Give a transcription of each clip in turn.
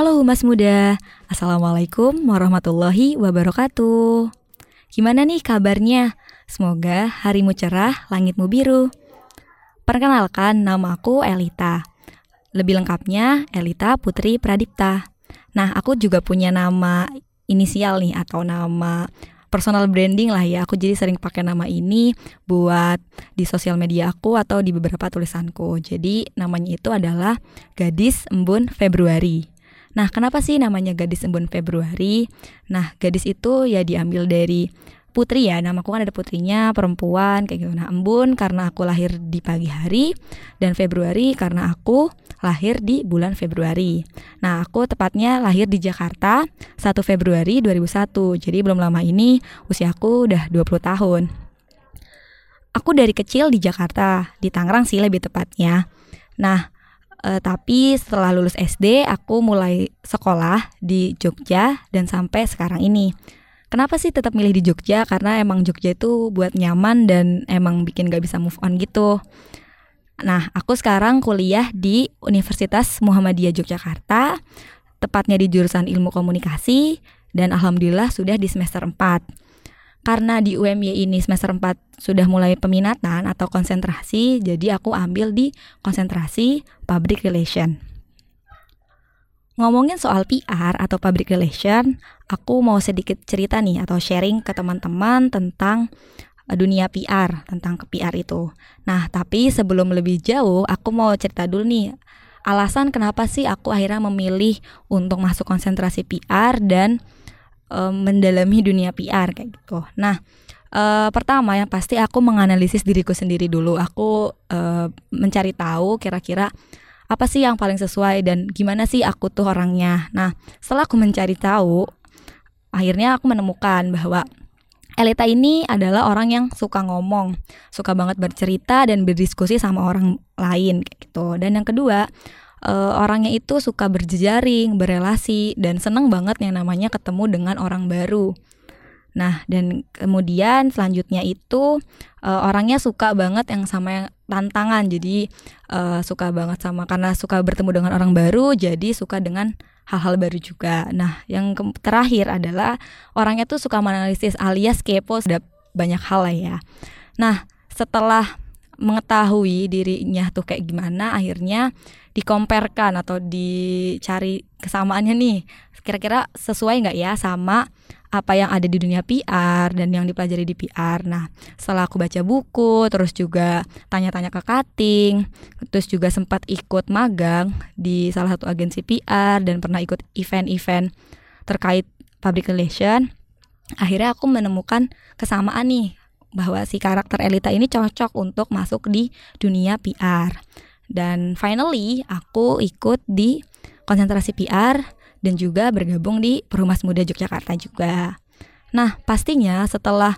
Halo Mas Muda, Assalamualaikum warahmatullahi wabarakatuh Gimana nih kabarnya? Semoga harimu cerah, langitmu biru Perkenalkan, nama aku Elita Lebih lengkapnya, Elita Putri Pradipta Nah, aku juga punya nama inisial nih atau nama personal branding lah ya. Aku jadi sering pakai nama ini buat di sosial media aku atau di beberapa tulisanku. Jadi namanya itu adalah Gadis Embun Februari. Nah, kenapa sih namanya Gadis Embun Februari? Nah, gadis itu ya diambil dari putri ya. Namaku kan ada putrinya perempuan kayak gitu. Nah embun karena aku lahir di pagi hari dan Februari karena aku lahir di bulan Februari. Nah aku tepatnya lahir di Jakarta 1 Februari 2001 jadi belum lama ini usiaku udah 20 tahun. Aku dari kecil di Jakarta di Tangerang sih lebih tepatnya. Nah eh, tapi setelah lulus SD aku mulai sekolah di Jogja dan sampai sekarang ini Kenapa sih tetap milih di Jogja? Karena emang Jogja itu buat nyaman dan emang bikin gak bisa move on gitu. Nah, aku sekarang kuliah di Universitas Muhammadiyah Yogyakarta, tepatnya di jurusan Ilmu Komunikasi, dan alhamdulillah sudah di semester 4. Karena di UMY ini semester 4 sudah mulai peminatan atau konsentrasi, jadi aku ambil di konsentrasi Public Relation. Ngomongin soal PR atau public relation, aku mau sedikit cerita nih atau sharing ke teman-teman tentang eh, dunia PR, tentang ke PR itu. Nah, tapi sebelum lebih jauh, aku mau cerita dulu nih alasan kenapa sih aku akhirnya memilih untuk masuk konsentrasi PR dan e, mendalami dunia PR kayak gitu. Nah, e, pertama yang pasti aku menganalisis diriku sendiri dulu. Aku e, mencari tahu kira-kira apa sih yang paling sesuai dan gimana sih aku tuh orangnya. Nah, setelah aku mencari tahu, akhirnya aku menemukan bahwa Elita ini adalah orang yang suka ngomong, suka banget bercerita dan berdiskusi sama orang lain kayak gitu. Dan yang kedua, uh, orangnya itu suka berjejaring, berelasi dan seneng banget yang namanya ketemu dengan orang baru. Nah, dan kemudian selanjutnya itu uh, orangnya suka banget yang sama yang tantangan. Jadi uh, suka banget sama karena suka bertemu dengan orang baru, jadi suka dengan hal-hal baru juga. Nah, yang terakhir adalah orangnya tuh suka menganalisis alias kepo sudah banyak hal lah ya. Nah, setelah mengetahui dirinya tuh kayak gimana, akhirnya dikomparkan atau dicari kesamaannya nih. Kira-kira sesuai nggak ya sama apa yang ada di dunia PR dan yang dipelajari di PR. Nah, setelah aku baca buku, terus juga tanya-tanya ke cutting, terus juga sempat ikut magang di salah satu agensi PR dan pernah ikut event-event terkait public relation. Akhirnya aku menemukan kesamaan nih bahwa si karakter Elita ini cocok untuk masuk di dunia PR. Dan finally aku ikut di konsentrasi PR dan juga bergabung di Perumas Muda Yogyakarta juga. Nah, pastinya setelah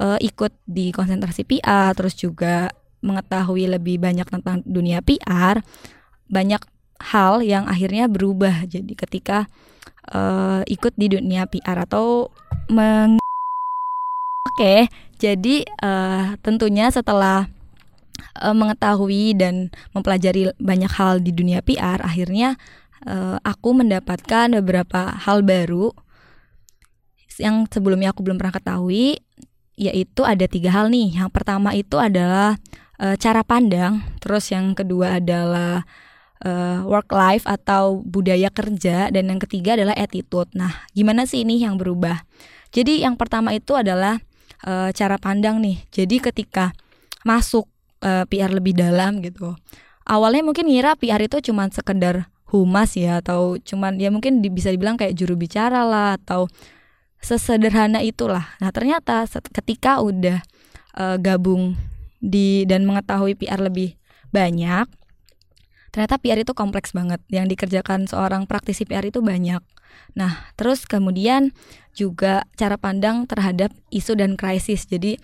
uh, ikut di konsentrasi PR terus juga mengetahui lebih banyak tentang dunia PR, banyak hal yang akhirnya berubah. Jadi ketika uh, ikut di dunia PR atau meng Oke, okay, jadi uh, tentunya setelah uh, mengetahui dan mempelajari banyak hal di dunia PR, akhirnya uh, aku mendapatkan beberapa hal baru yang sebelumnya aku belum pernah ketahui yaitu ada tiga hal nih. Yang pertama itu adalah uh, cara pandang terus yang kedua adalah uh, work life atau budaya kerja dan yang ketiga adalah attitude. Nah gimana sih ini yang berubah? Jadi yang pertama itu adalah uh, cara pandang nih jadi ketika masuk uh, PR lebih dalam gitu awalnya mungkin ngira PR itu cuma sekedar humas ya atau cuman ya mungkin bisa dibilang kayak juru bicara lah atau sesederhana itulah. Nah, ternyata ketika udah uh, gabung di dan mengetahui PR lebih banyak, ternyata PR itu kompleks banget. Yang dikerjakan seorang praktisi PR itu banyak. Nah, terus kemudian juga cara pandang terhadap isu dan krisis. Jadi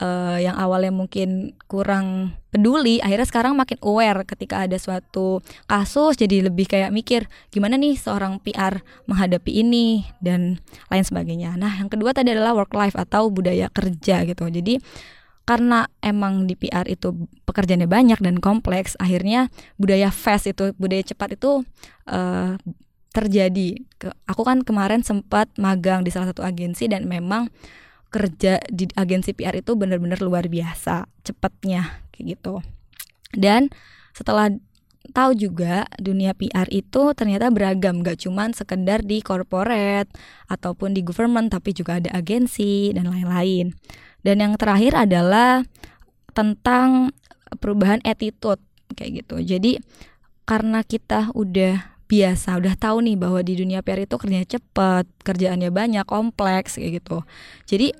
uh, yang awalnya mungkin kurang peduli akhirnya sekarang makin aware ketika ada suatu kasus jadi lebih kayak mikir gimana nih seorang PR menghadapi ini dan lain sebagainya. Nah, yang kedua tadi adalah work life atau budaya kerja gitu. Jadi karena emang di PR itu pekerjaannya banyak dan kompleks, akhirnya budaya fast itu budaya cepat itu uh, terjadi. Aku kan kemarin sempat magang di salah satu agensi dan memang kerja di agensi PR itu benar-benar luar biasa cepatnya kayak gitu. Dan setelah tahu juga dunia PR itu ternyata beragam gak cuman sekedar di corporate ataupun di government tapi juga ada agensi dan lain-lain. Dan yang terakhir adalah tentang perubahan attitude kayak gitu. Jadi karena kita udah biasa, udah tahu nih bahwa di dunia PR itu kerjanya cepat, kerjaannya banyak, kompleks kayak gitu. Jadi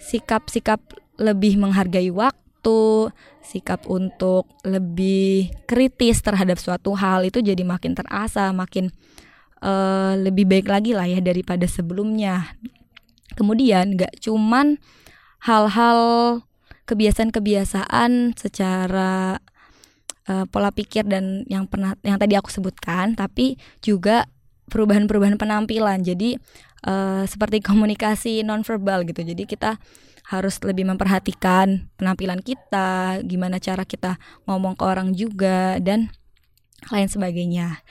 sikap-sikap lebih menghargai waktu sikap untuk lebih kritis terhadap suatu hal itu jadi makin terasa, makin uh, lebih baik lagi lah ya daripada sebelumnya. Kemudian gak cuman hal-hal kebiasaan-kebiasaan secara uh, pola pikir dan yang pernah yang tadi aku sebutkan, tapi juga perubahan-perubahan penampilan. Jadi uh, seperti komunikasi nonverbal gitu. Jadi kita harus lebih memperhatikan penampilan kita, gimana cara kita ngomong ke orang juga dan lain sebagainya.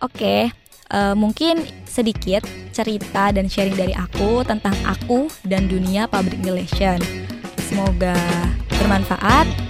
Oke, uh, mungkin sedikit cerita dan sharing dari aku tentang aku dan dunia public relation. Semoga bermanfaat.